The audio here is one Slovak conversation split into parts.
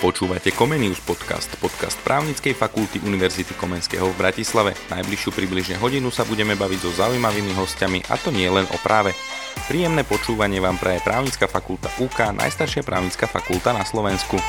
Počúvate Comenius podcast, podcast právnickej fakulty Univerzity Komenského v Bratislave. Najbližšiu približne hodinu sa budeme baviť so zaujímavými hostiami a to nie len o práve. Príjemné počúvanie vám praje právnická fakulta UK, najstaršia právnická fakulta na Slovensku.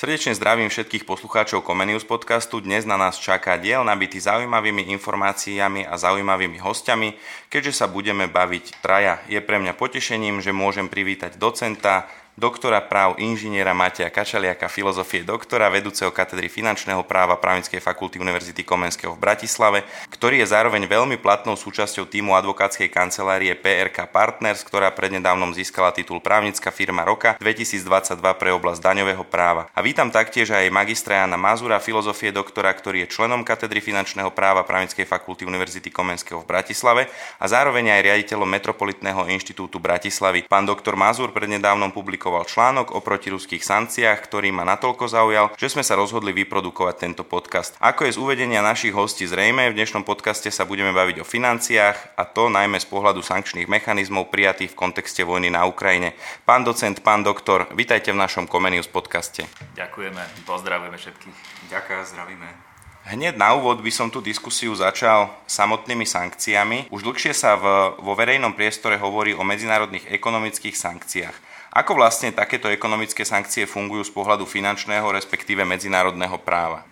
Srdečne zdravím všetkých poslucháčov Comenius podcastu. Dnes na nás čaká diel nabitý zaujímavými informáciami a zaujímavými hostiami. Keďže sa budeme baviť traja, je pre mňa potešením, že môžem privítať docenta, doktora práv inžiniera Mateja Kačaliaka, filozofie doktora, vedúceho katedry finančného práva Právnickej fakulty Univerzity Komenského v Bratislave, ktorý je zároveň veľmi platnou súčasťou týmu advokátskej kancelárie PRK Partners, ktorá prednedávnom získala titul Právnická firma roka 2022 pre oblasť daňového práva. A vítam taktiež aj magistra Jana Mazura, filozofie doktora, ktorý je členom katedry finančného práva Právnickej fakulty Univerzity Komenského v Bratislave a zároveň aj riaditeľom Metropolitného inštitútu Bratislavy. Pán doktor Mazur prednedávnom publikoval publikoval článok o protiruských sankciách, ktorý ma natoľko zaujal, že sme sa rozhodli vyprodukovať tento podcast. Ako je z uvedenia našich hostí zrejme, v dnešnom podcaste sa budeme baviť o financiách a to najmä z pohľadu sankčných mechanizmov prijatých v kontexte vojny na Ukrajine. Pán docent, pán doktor, vitajte v našom Comenius podcaste. Ďakujeme, pozdravujeme všetkých. Ďakujem, zdravíme. Hneď na úvod by som tú diskusiu začal samotnými sankciami. Už dlhšie sa v, vo verejnom priestore hovorí o medzinárodných ekonomických sankciách. Ako vlastne takéto ekonomické sankcie fungujú z pohľadu finančného, respektíve medzinárodného práva?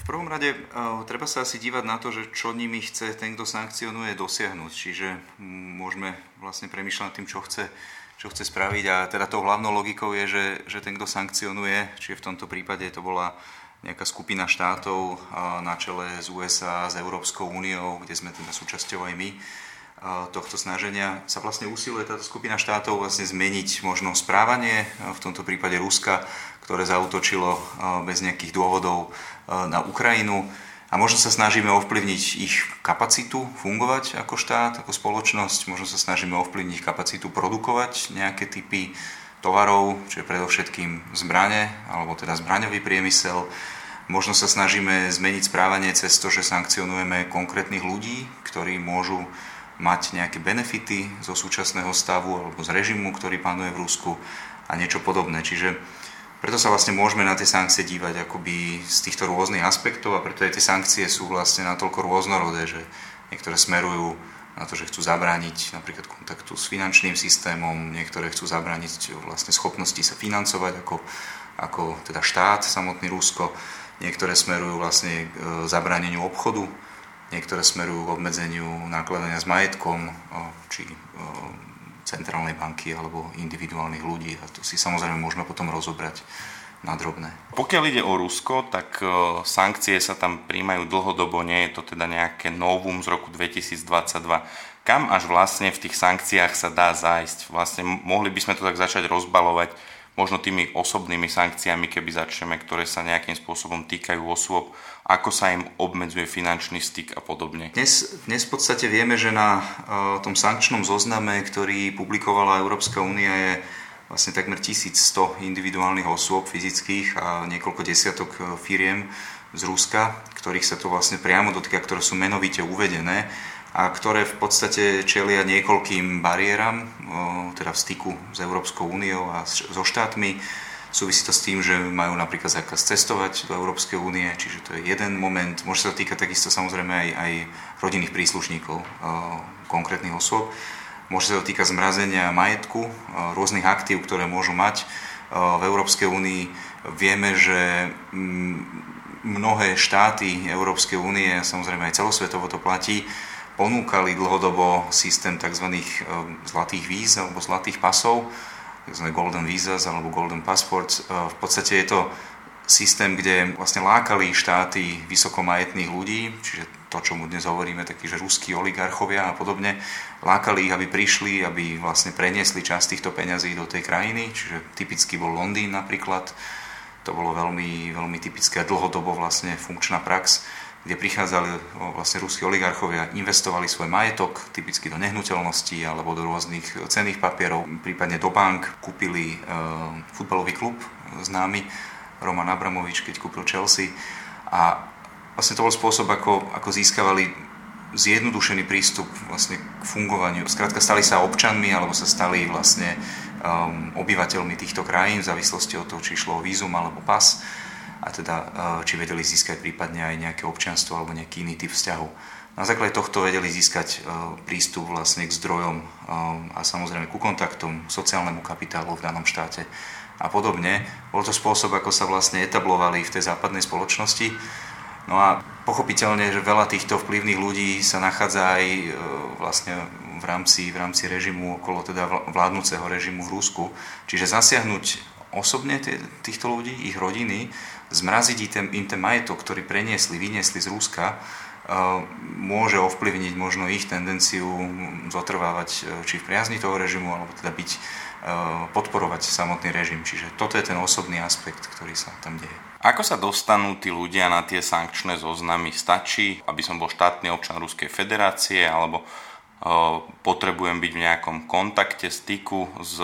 V prvom rade uh, treba sa asi dívať na to, že čo nimi chce ten, kto sankcionuje, dosiahnuť. Čiže môžeme vlastne premýšľať nad tým, čo chce, čo chce spraviť. A teda tou hlavnou logikou je, že, že ten, kto sankcionuje, čiže v tomto prípade to bola nejaká skupina štátov uh, na čele z USA, s Európskou úniou, kde sme teda súčasťou my, tohto snaženia sa vlastne usiluje táto skupina štátov vlastne zmeniť možno správanie, v tomto prípade Ruska, ktoré zautočilo bez nejakých dôvodov na Ukrajinu. A možno sa snažíme ovplyvniť ich kapacitu fungovať ako štát, ako spoločnosť, možno sa snažíme ovplyvniť kapacitu produkovať nejaké typy tovarov, čiže predovšetkým zbrane, alebo teda zbraňový priemysel, Možno sa snažíme zmeniť správanie cez to, že sankcionujeme konkrétnych ľudí, ktorí môžu mať nejaké benefity zo súčasného stavu alebo z režimu, ktorý panuje v Rusku a niečo podobné. Čiže preto sa vlastne môžeme na tie sankcie dívať akoby z týchto rôznych aspektov a preto aj tie sankcie sú vlastne natoľko rôznorodé, že niektoré smerujú na to, že chcú zabrániť napríklad kontaktu s finančným systémom, niektoré chcú zabrániť vlastne schopnosti sa financovať ako, ako teda štát, samotný Rusko, niektoré smerujú vlastne k e, zabráneniu obchodu Niektoré smerujú k obmedzeniu nákladania s majetkom, či centrálnej banky alebo individuálnych ľudí. A to si samozrejme môžeme potom rozobrať na drobné. Pokiaľ ide o Rusko, tak sankcie sa tam príjmajú dlhodobo, nie je to teda nejaké novum z roku 2022. Kam až vlastne v tých sankciách sa dá zájsť? Vlastne mohli by sme to tak začať rozbalovať možno tými osobnými sankciami, keby začneme, ktoré sa nejakým spôsobom týkajú osôb, ako sa im obmedzuje finančný styk a podobne. Dnes, dnes v podstate vieme, že na uh, tom sankčnom zozname, ktorý publikovala Európska únia, je vlastne takmer 1100 individuálnych osôb fyzických a niekoľko desiatok e, firiem z Ruska, ktorých sa to vlastne priamo dotýka, ktoré sú menovite uvedené a ktoré v podstate čelia niekoľkým bariéram, teda v styku s Európskou úniou a so štátmi. Súvisí to s tým, že majú napríklad zákaz cestovať do Európskej únie, čiže to je jeden moment. Môže sa to týkať takisto samozrejme aj, aj rodinných príslušníkov konkrétnych osôb. Môže sa to týkať zmrazenia majetku, rôznych aktív, ktoré môžu mať. V Európskej únii vieme, že mnohé štáty Európskej únie, samozrejme aj celosvetovo to platí, ponúkali dlhodobo systém tzv. Eh, zlatých víz alebo zlatých pasov, tzv. golden visas alebo golden passports. Eh, v podstate je to systém, kde vlastne lákali štáty vysokomajetných ľudí, čiže to, čo mu dnes hovoríme, takí, že ruskí oligarchovia a podobne, lákali ich, aby prišli, aby vlastne preniesli časť týchto peňazí do tej krajiny, čiže typicky bol Londýn napríklad, to bolo veľmi, veľmi typické a dlhodobo vlastne funkčná prax kde prichádzali vlastne ruskí oligarchovia, investovali svoj majetok, typicky do nehnuteľností alebo do rôznych cenných papierov, prípadne do bank, kúpili e, futbalový klub známy, Roman Abramovič, keď kúpil Chelsea. A vlastne to bol spôsob, ako, ako získavali zjednodušený prístup vlastne k fungovaniu. Skrátka stali sa občanmi alebo sa stali vlastne obyvateľmi týchto krajín, v závislosti od toho, či išlo o vízum alebo pas, a teda či vedeli získať prípadne aj nejaké občianstvo alebo nejaký iný typ vzťahu. Na základe tohto vedeli získať prístup vlastne k zdrojom a samozrejme ku kontaktom, sociálnemu kapitálu v danom štáte a podobne. Bol to spôsob, ako sa vlastne etablovali v tej západnej spoločnosti. No a pochopiteľne, že veľa týchto vplyvných ľudí sa nachádza aj e, vlastne v rámci, v rámci režimu, okolo teda vládnúceho režimu v Rusku. Čiže zasiahnuť osobne týchto ľudí, ich rodiny, zmraziť im ten, im ten majetok, ktorý preniesli, vyniesli z Ruska, e, môže ovplyvniť možno ich tendenciu zotrvávať e, či v priazni toho režimu, alebo teda byť podporovať samotný režim. Čiže toto je ten osobný aspekt, ktorý sa tam deje. Ako sa dostanú tí ľudia na tie sankčné zoznamy? Stačí, aby som bol štátny občan Ruskej federácie, alebo potrebujem byť v nejakom kontakte, styku s,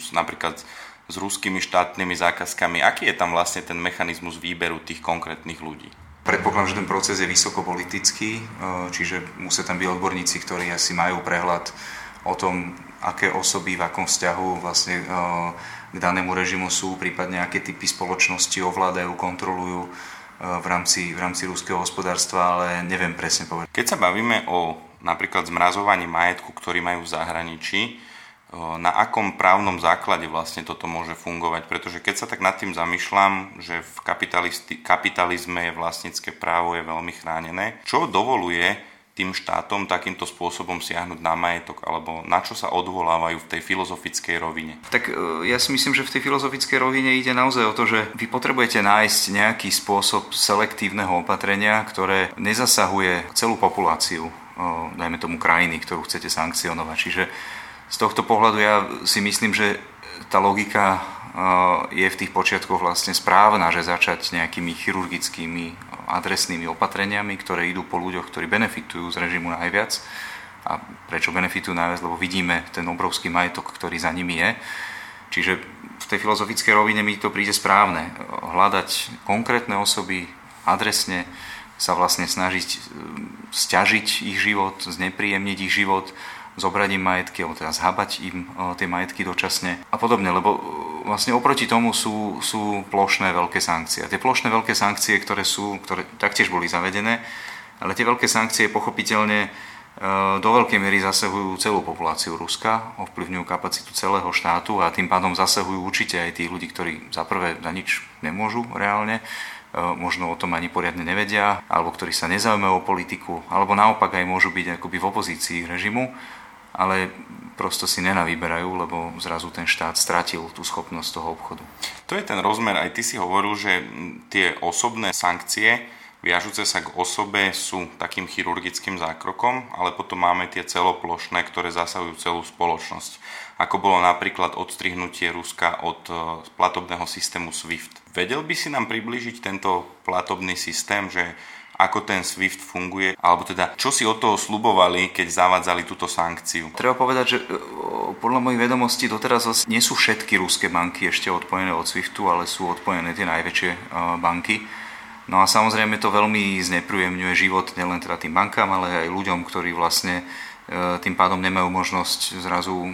s napríklad s ruskými štátnymi zákazkami. Aký je tam vlastne ten mechanizmus výberu tých konkrétnych ľudí? Predpokladám, že ten proces je vysokopolitický, čiže musia tam byť odborníci, ktorí asi majú prehľad o tom, aké osoby v akom vzťahu vlastne eh, k danému režimu sú, prípadne aké typy spoločnosti ovládajú, kontrolujú eh, v rámci, v rámci ruského hospodárstva, ale neviem presne povedať. Keď sa bavíme o napríklad zmrazovaní majetku, ktorý majú v zahraničí, na akom právnom základe vlastne toto môže fungovať? Pretože keď sa tak nad tým zamýšľam, že v kapitalizme je vlastnícke právo je veľmi chránené, čo dovoluje tým štátom takýmto spôsobom siahnuť na majetok, alebo na čo sa odvolávajú v tej filozofickej rovine? Tak e, ja si myslím, že v tej filozofickej rovine ide naozaj o to, že vy potrebujete nájsť nejaký spôsob selektívneho opatrenia, ktoré nezasahuje celú populáciu, e, dajme tomu krajiny, ktorú chcete sankcionovať. Čiže z tohto pohľadu ja si myslím, že tá logika e, je v tých počiatkoch vlastne správna, že začať nejakými chirurgickými adresnými opatreniami, ktoré idú po ľuďoch, ktorí benefitujú z režimu najviac. A prečo benefitujú najviac? Lebo vidíme ten obrovský majetok, ktorý za nimi je. Čiže v tej filozofickej rovine mi to príde správne. Hľadať konkrétne osoby, adresne sa vlastne snažiť e, stiažiť ich život, znepríjemniť ich život, zobrať im majetky, alebo teda zhabať im e, tie majetky dočasne a podobne, lebo e, vlastne oproti tomu sú, sú plošné veľké sankcie. A tie plošné veľké sankcie, ktoré sú, ktoré taktiež boli zavedené, ale tie veľké sankcie pochopiteľne e, do veľkej miery zasahujú celú populáciu Ruska, ovplyvňujú kapacitu celého štátu a tým pádom zasahujú určite aj tých ľudí, ktorí za prvé za nič nemôžu reálne, možno o tom ani poriadne nevedia, alebo ktorí sa nezaujímajú o politiku, alebo naopak aj môžu byť akoby v opozícii režimu ale prosto si nenavyberajú, lebo zrazu ten štát stratil tú schopnosť toho obchodu. To je ten rozmer, aj ty si hovoril, že tie osobné sankcie viažúce sa k osobe sú takým chirurgickým zákrokom, ale potom máme tie celoplošné, ktoré zasahujú celú spoločnosť. Ako bolo napríklad odstrihnutie Ruska od e, platobného systému SWIFT. Vedel by si nám približiť tento platobný systém, že ako ten SWIFT funguje, alebo teda čo si od toho slubovali, keď zavádzali túto sankciu? Treba povedať, že e, podľa mojich vedomostí doteraz nie sú všetky ruské banky ešte odpojené od SWIFTu, ale sú odpojené tie najväčšie e, banky. No a samozrejme to veľmi znepríjemňuje život nielen teda tým bankám, ale aj ľuďom, ktorí vlastne tým pádom nemajú možnosť zrazu e,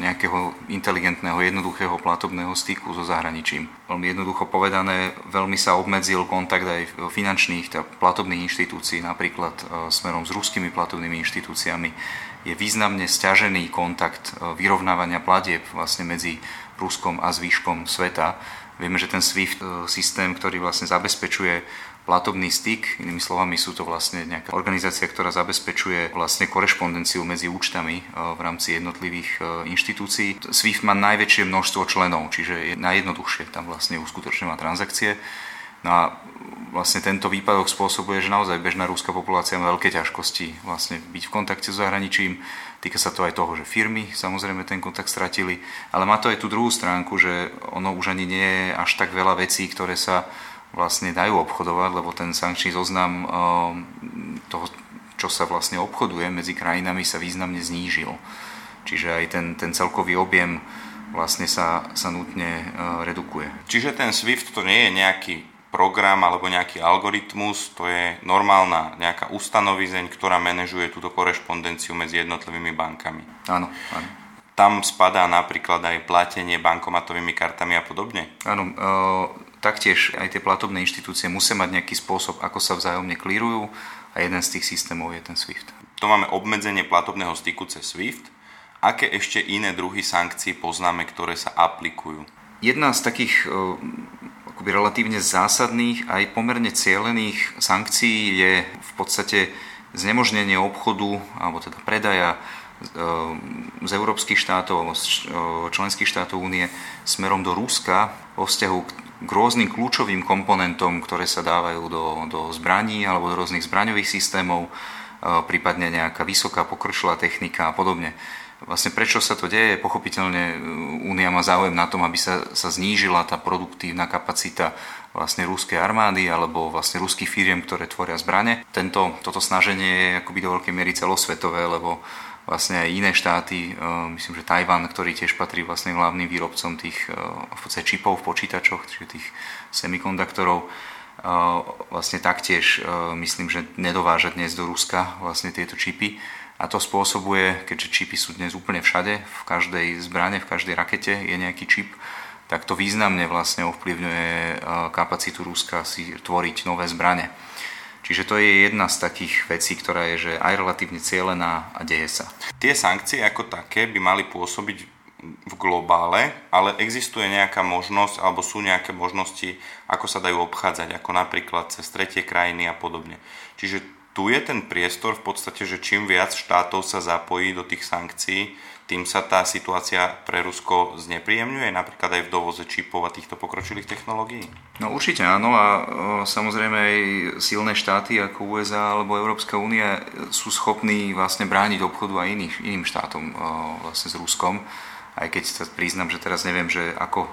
nejakého inteligentného, jednoduchého platobného styku so zahraničím. Veľmi jednoducho povedané, veľmi sa obmedzil kontakt aj finančných, teda platobných inštitúcií, napríklad e, smerom s ruskými platobnými inštitúciami. Je významne stiažený kontakt vyrovnávania platieb vlastne medzi Ruskom a zvýškom sveta. Vieme, že ten SWIFT systém, ktorý vlastne zabezpečuje platobný styk, inými slovami sú to vlastne nejaká organizácia, ktorá zabezpečuje vlastne korešpondenciu medzi účtami e, v rámci jednotlivých e, inštitúcií. SWIFT má najväčšie množstvo členov, čiže je najjednoduchšie tam vlastne uskutočňovať transakcie. No a vlastne tento výpadok spôsobuje, že naozaj bežná rúska populácia má veľké ťažkosti vlastne byť v kontakte s zahraničím. Týka sa to aj toho, že firmy samozrejme ten kontakt stratili, ale má to aj tú druhú stránku, že ono už ani nie je až tak veľa vecí, ktoré sa vlastne dajú obchodovať, lebo ten sankčný zoznam ehm, toho, čo sa vlastne obchoduje medzi krajinami, sa významne znížil. Čiže aj ten, ten celkový objem vlastne sa, sa nutne uh, redukuje. Čiže ten SWIFT to nie je nejaký program alebo nejaký algoritmus, to je normálna nejaká ustanovizeň, ktorá manažuje túto korešpondenciu medzi jednotlivými bankami. Áno, áno. tam spadá napríklad aj platenie bankomatovými kartami a podobne? Áno, e, taktiež aj tie platobné inštitúcie musia mať nejaký spôsob, ako sa vzájomne klírujú a jeden z tých systémov je ten SWIFT. To máme obmedzenie platobného styku cez SWIFT. Aké ešte iné druhy sankcií poznáme, ktoré sa aplikujú? Jedna z takých e, akoby relatívne zásadných aj pomerne cielených sankcií je v podstate znemožnenie obchodu alebo teda predaja z európskych štátov alebo z členských štátov únie smerom do Ruska vo vzťahu k rôznym kľúčovým komponentom, ktoré sa dávajú do, do zbraní alebo do rôznych zbraňových systémov, prípadne nejaká vysoká pokročilá technika a podobne. Vlastne prečo sa to deje? Pochopiteľne Únia má záujem na tom, aby sa, sa znížila tá produktívna kapacita vlastne ruskej armády alebo vlastne ruských firiem, ktoré tvoria zbrane. Tento, toto snaženie je akoby do veľkej miery celosvetové, lebo vlastne aj iné štáty, e, myslím, že Tajvan, ktorý tiež patrí vlastne hlavným výrobcom tých e, v čipov v počítačoch, čiže tých semikonduktorov, e, vlastne taktiež myslím, že nedováža dnes do Ruska vlastne tieto čipy. A to spôsobuje, keďže čipy sú dnes úplne všade, v každej zbrane, v každej rakete je nejaký čip, tak to významne vlastne ovplyvňuje kapacitu Ruska si tvoriť nové zbrane. Čiže to je jedna z takých vecí, ktorá je že aj relatívne cieľená a deje sa. Tie sankcie ako také by mali pôsobiť v globále, ale existuje nejaká možnosť alebo sú nejaké možnosti, ako sa dajú obchádzať, ako napríklad cez tretie krajiny a podobne. Čiže tu je ten priestor v podstate, že čím viac štátov sa zapojí do tých sankcií, tým sa tá situácia pre Rusko znepríjemňuje, napríklad aj v dovoze čipov a týchto pokročilých technológií? No určite áno a o, samozrejme aj silné štáty ako USA alebo Európska únia sú schopní vlastne brániť obchodu aj iných, iným štátom o, vlastne s Ruskom. Aj keď sa priznám, že teraz neviem, že ako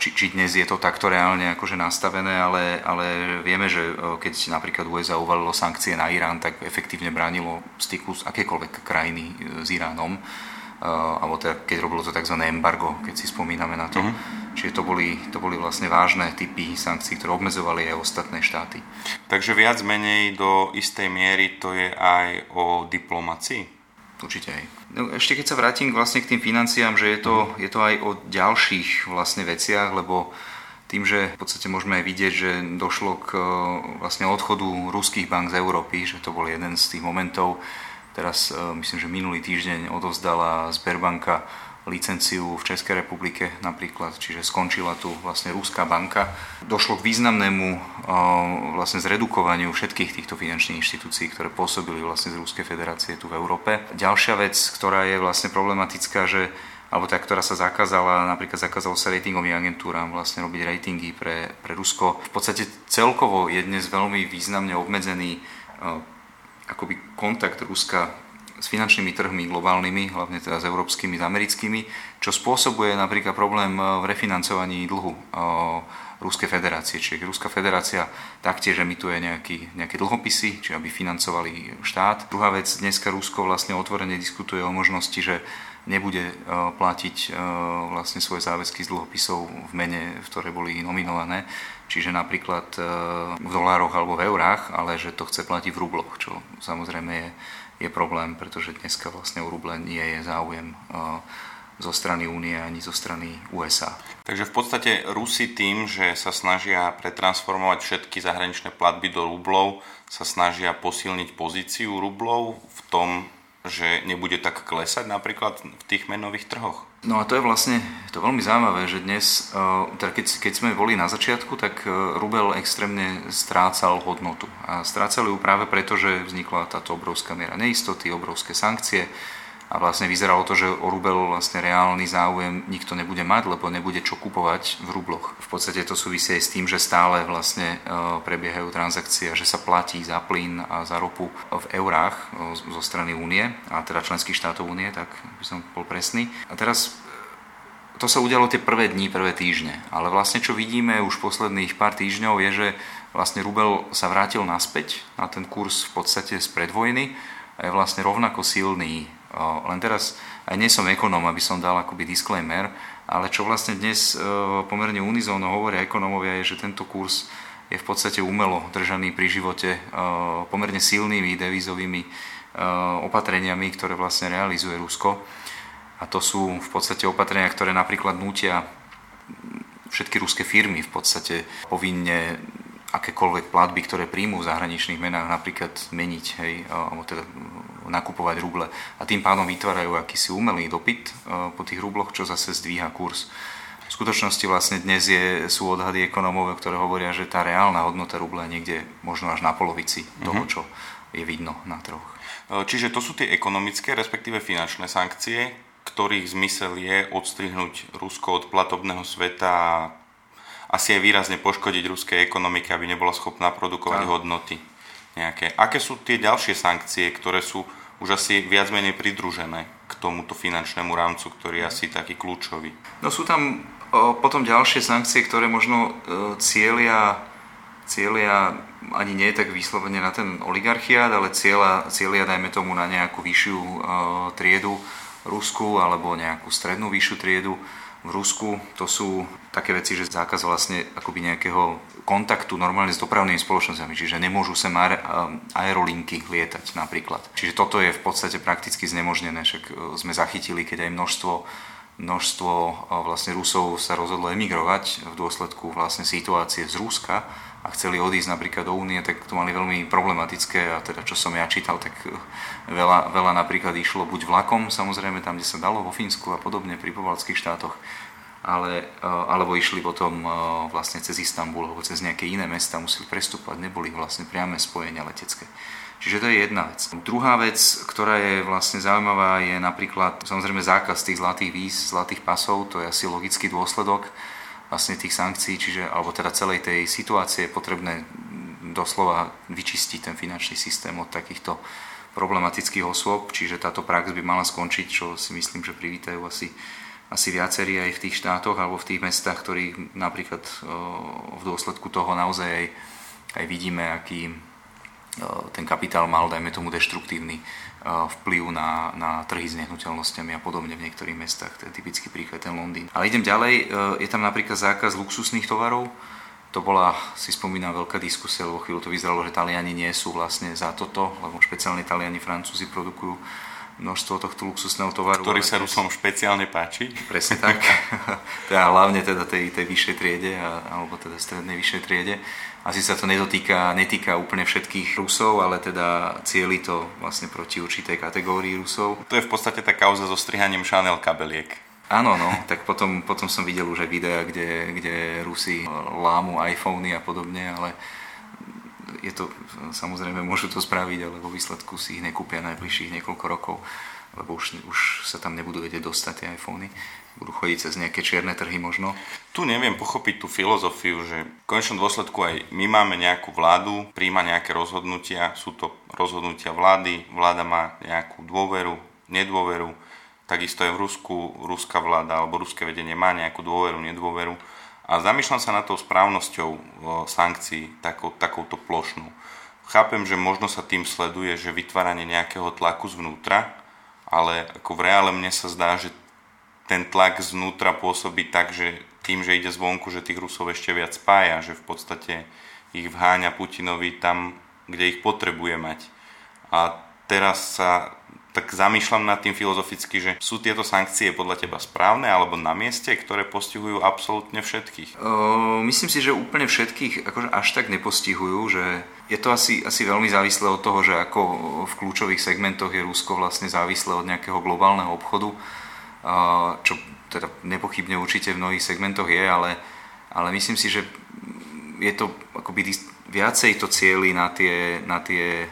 či, či dnes je to takto reálne akože nastavené, ale, ale vieme, že keď napríklad USA uvalilo sankcie na Irán, tak efektívne bránilo styku z akékoľvek krajiny e, s Iránom alebo teda keď robilo to tzv. embargo, keď si spomíname na to. Mm-hmm. Čiže to boli, to boli vlastne vážne typy sankcií, ktoré obmedzovali aj ostatné štáty. Takže viac menej do istej miery to je aj o diplomácii? Určite aj. No, ešte keď sa vrátim vlastne k tým financiám, že je to, je to aj o ďalších vlastne veciach, lebo tým, že v podstate môžeme aj vidieť, že došlo k vlastne odchodu ruských bank z Európy, že to bol jeden z tých momentov, Teraz e, myslím, že minulý týždeň odovzdala Sberbanka licenciu v Českej republike napríklad, čiže skončila tu vlastne Ruská banka. Došlo k významnému e, vlastne zredukovaniu všetkých týchto finančných inštitúcií, ktoré pôsobili vlastne z Ruskej federácie tu v Európe. Ďalšia vec, ktorá je vlastne problematická, že alebo tá, ktorá sa zakázala, napríklad zakázalo sa ratingovým agentúram vlastne robiť ratingy pre, pre Rusko. V podstate celkovo je dnes veľmi významne obmedzený e, akoby kontakt Ruska s finančnými trhmi globálnymi, hlavne teda s európskymi, s americkými, čo spôsobuje napríklad problém eh, v refinancovaní dlhu eh, Ruskej federácie. Čiže Ruská federácia taktiež emituje nejaký, nejaké dlhopisy, či aby financovali štát. Druhá vec, dneska Rusko vlastne otvorene diskutuje o možnosti, že nebude eh, platiť vlastne svoje záväzky z dlhopisov v mene, v ktoré boli nominované čiže napríklad e, v dolároch alebo v eurách, ale že to chce platiť v rubloch, čo samozrejme je, je problém, pretože dneska vlastne o ruble nie je záujem e, zo strany Únie ani zo strany USA. Takže v podstate Rusi tým, že sa snažia pretransformovať všetky zahraničné platby do rublov, sa snažia posilniť pozíciu rublov v tom, že nebude tak klesať napríklad v tých menových trhoch? No a to je vlastne to veľmi zaujímavé, že dnes, eh, teda keď, sme boli na začiatku, tak eh, rubel extrémne strácal hodnotu. A strácali ju práve preto, že vznikla táto obrovská miera neistoty, obrovské sankcie, a vlastne vyzeralo to, že o rubel vlastne reálny záujem nikto nebude mať, lebo nebude čo kupovať v rubloch. V podstate to súvisí aj s tým, že stále vlastne e, prebiehajú transakcie, že sa platí za plyn a za ropu v eurách e, zo strany únie, a teda členských štátov únie, tak by som bol presný. A teraz e, to sa udialo tie prvé dni, prvé týždne. Ale vlastne čo vidíme už posledných pár týždňov je, že vlastne rubel sa vrátil naspäť na ten kurz v podstate z predvojny a je vlastne rovnako silný len teraz, aj nie som ekonóm, aby som dal akoby disclaimer, ale čo vlastne dnes e, pomerne unizóno hovoria ekonómovia je, že tento kurz je v podstate umelo držaný pri živote e, pomerne silnými devízovými e, opatreniami, ktoré vlastne realizuje Rusko. A to sú v podstate opatrenia, ktoré napríklad nútia všetky ruské firmy v podstate povinne akékoľvek platby, ktoré príjmú v zahraničných menách, napríklad meniť, hej, alebo teda nakupovať ruble. A tým pádom vytvárajú akýsi umelý dopyt po tých rubloch, čo zase zdvíha kurz. V skutočnosti vlastne dnes je, sú odhady ekonómov, ktoré hovoria, že tá reálna hodnota rubla je niekde možno až na polovici toho, mhm. čo je vidno na trhoch. Čiže to sú tie ekonomické, respektíve finančné sankcie, ktorých zmysel je odstrihnúť Rusko od platobného sveta asi aj výrazne poškodiť ruskej ekonomike, aby nebola schopná produkovať Áno. hodnoty nejaké. Aké sú tie ďalšie sankcie, ktoré sú už asi viac menej pridružené k tomuto finančnému rámcu, ktorý je asi taký kľúčový? No sú tam o, potom ďalšie sankcie, ktoré možno e, cieľia, cieľia ani nie tak vyslovene na ten oligarchiát, ale cieľa, cieľia dajme tomu na nejakú vyššiu e, triedu Rusku alebo nejakú strednú vyššiu triedu v Rusku. To sú také veci, že zákaz vlastne akoby nejakého kontaktu normálne s dopravnými spoločnosťami, čiže nemôžu sem aerolinky lietať napríklad. Čiže toto je v podstate prakticky znemožnené, však e, sme zachytili, keď aj množstvo množstvo e, vlastne Rusov sa rozhodlo emigrovať v dôsledku vlastne situácie z Ruska a chceli odísť napríklad do únie, tak to mali veľmi problematické a teda čo som ja čítal, tak eh, veľa, veľa napríklad išlo buď vlakom, samozrejme tam, kde sa dalo, vo Fínsku a podobne, pri povalských štátoch, ale, eh, alebo išli potom eh, vlastne cez Istanbul alebo cez nejaké iné mesta, museli prestúpať, neboli vlastne priame spojenia letecké. Čiže to je jedna vec. Druhá vec, ktorá je vlastne zaujímavá, je napríklad samozrejme zákaz tých zlatých víz, zlatých pasov, to je asi logický dôsledok vlastne tých sankcií, čiže, alebo teda celej tej situácie je potrebné doslova vyčistiť ten finančný systém od takýchto problematických osôb, čiže táto prax by mala skončiť, čo si myslím, že privítajú asi, asi viacerí aj v tých štátoch alebo v tých mestách, ktorí napríklad v dôsledku toho naozaj aj, aj vidíme, aký ten kapitál mal, dajme tomu, deštruktívny vplyv na, na trhy s nehnuteľnosťami a podobne v niektorých mestách. To je typický príklad ten Londýn. Ale idem ďalej, e, je tam napríklad zákaz luxusných tovarov. To bola, si spomínam, veľká diskusia, lebo chvíľu to vyzeralo, že Taliani nie sú vlastne za toto, lebo špeciálne Taliani, Francúzi produkujú množstvo tohto luxusného tovaru. Ktorý sa Rusom špeciálne páči. Presne tak. teda hlavne teda tej, tej vyššej triede, alebo teda strednej vyššej triede. Asi sa to nedotýka, netýka úplne všetkých Rusov, ale teda cieli to vlastne proti určitej kategórii Rusov. To je v podstate tá kauza so strihaním Chanel kabeliek. Áno, no, tak potom, potom som videl už aj videa, kde, kde Rusi lámu iPhony a podobne, ale je to, samozrejme môžu to spraviť, ale vo výsledku si ich nekúpia najbližších niekoľko rokov, lebo už, už sa tam nebudú vedieť dostať tie iPhony. Budú chodiť cez nejaké čierne trhy možno. Tu neviem pochopiť tú filozofiu, že v konečnom dôsledku aj my máme nejakú vládu, príjma nejaké rozhodnutia, sú to rozhodnutia vlády, vláda má nejakú dôveru, nedôveru, takisto aj v Rusku, ruská vláda alebo ruské vedenie má nejakú dôveru, nedôveru a zamýšľam sa nad tou správnosťou sankcií takou, takouto plošnú. Chápem, že možno sa tým sleduje, že vytváranie nejakého tlaku zvnútra, ale ako v reále mne sa zdá, že ten tlak znútra pôsobí tak, že tým, že ide zvonku, že tých Rusov ešte viac spája, že v podstate ich vháňa Putinovi tam, kde ich potrebuje mať. A teraz sa tak zamýšľam nad tým filozoficky, že sú tieto sankcie podľa teba správne alebo na mieste, ktoré postihujú absolútne všetkých? Uh, myslím si, že úplne všetkých akože až tak nepostihujú, že je to asi, asi veľmi závislé od toho, že ako v kľúčových segmentoch je Rusko vlastne závislé od nejakého globálneho obchodu, čo teda nepochybne určite v mnohých segmentoch je, ale, ale myslím si, že je to akoby viacej to cieli na tie, na tie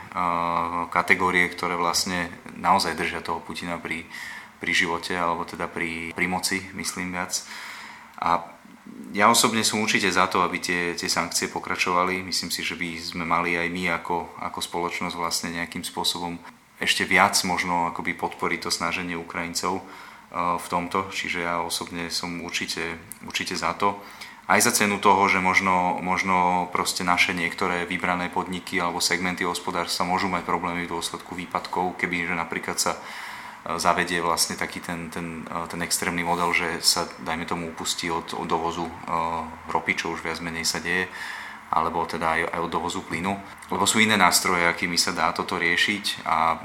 kategórie, ktoré vlastne naozaj držia toho Putina pri, pri živote, alebo teda pri, pri moci, myslím viac. A ja osobne som určite za to, aby tie, tie sankcie pokračovali. Myslím si, že by sme mali aj my ako, ako spoločnosť vlastne nejakým spôsobom ešte viac možno akoby podporiť to snaženie Ukrajincov uh, v tomto. Čiže ja osobne som určite, určite za to aj za cenu toho, že možno, možno proste naše niektoré vybrané podniky alebo segmenty hospodárstva môžu mať problémy v dôsledku výpadkov, keby že napríklad sa zavedie vlastne taký ten, ten, e, ten extrémny model, že sa, dajme tomu, upustí od, od dovozu uh, ropy, čo už viac menej sa deje, alebo teda aj, aj od dovozu plynu. Lebo sú iné nástroje, akými sa dá toto riešiť a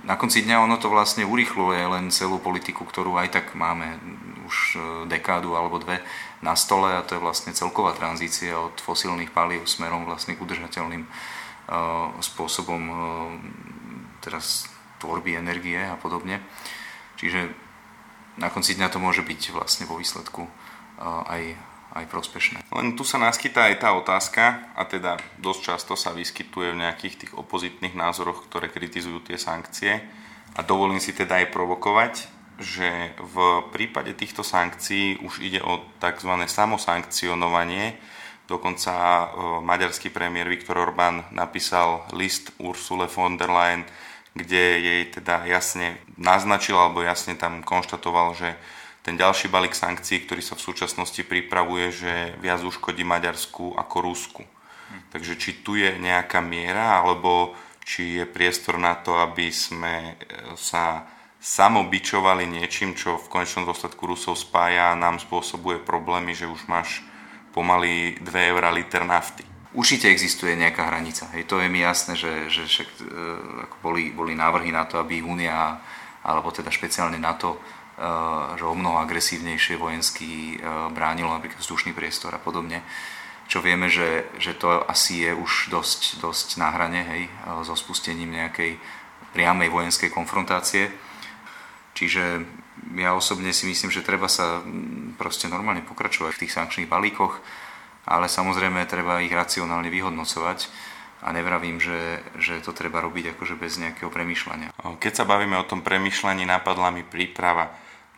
na konci dňa ono to vlastne urychluje len celú politiku, ktorú aj tak máme už e, dekádu alebo dve na stole a to je vlastne celková tranzícia od fosílnych palív smerom vlastne k udržateľným spôsobom teraz tvorby energie a podobne. Čiže na konci dňa to môže byť vlastne vo výsledku uh, aj aj prospešné. Len tu sa naskytá aj tá otázka, a teda dosť často sa vyskytuje v nejakých tých opozitných názoroch, ktoré kritizujú tie sankcie. A dovolím si teda aj provokovať, že v prípade týchto sankcií už ide o tzv. samosankcionovanie. Dokonca e, maďarský premiér Viktor Orbán napísal list Ursule von der Leyen, kde jej teda jasne naznačil alebo jasne tam konštatoval, že ten ďalší balík sankcií, ktorý sa v súčasnosti pripravuje, že viac uškodí Maďarsku ako Rusku. Takže či tu je nejaká miera, alebo či je priestor na to, aby sme e, sa samobičovali niečím, čo v konečnom dôsledku Rusov spája a nám spôsobuje problémy, že už máš pomaly 2 eur liter nafty. Určite existuje nejaká hranica. Hej, to je mi jasné, že, že však, e, ako boli, boli návrhy na to, aby Únia, alebo teda špeciálne NATO, Eh, že o mnoho agresívnejšie vojensky eh, bránilo napríklad vzdušný priestor a podobne. Čo vieme, že, že to asi je už dosť, dosť na hrane, hej, eh, so spustením nejakej priamej vojenskej konfrontácie. Čiže ja osobne si myslím, že treba sa proste normálne pokračovať v tých sankčných balíkoch, ale samozrejme treba ich racionálne vyhodnocovať a nevravím, že, že to treba robiť akože bez nejakého premýšľania. Keď sa bavíme o tom premýšľaní, napadla mi príprava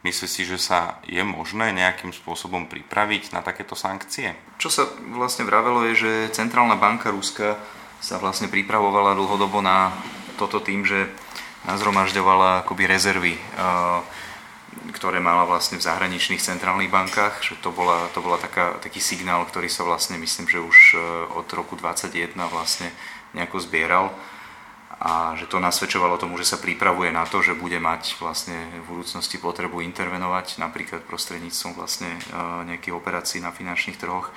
Myslí si, že sa je možné nejakým spôsobom pripraviť na takéto sankcie? Čo sa vlastne vravelo je, že Centrálna banka Ruska sa vlastne pripravovala dlhodobo na toto tým, že nazromažďovala akoby rezervy, ktoré mala vlastne v zahraničných centrálnych bankách, že to bola, to bola taká, taký signál, ktorý sa vlastne myslím, že už e, od roku 2021 vlastne nejako zbieral a že to nasvedčovalo tomu, že sa pripravuje na to, že bude mať vlastne v budúcnosti potrebu intervenovať napríklad prostredníctvom vlastne e, nejakých operácií na finančných trhoch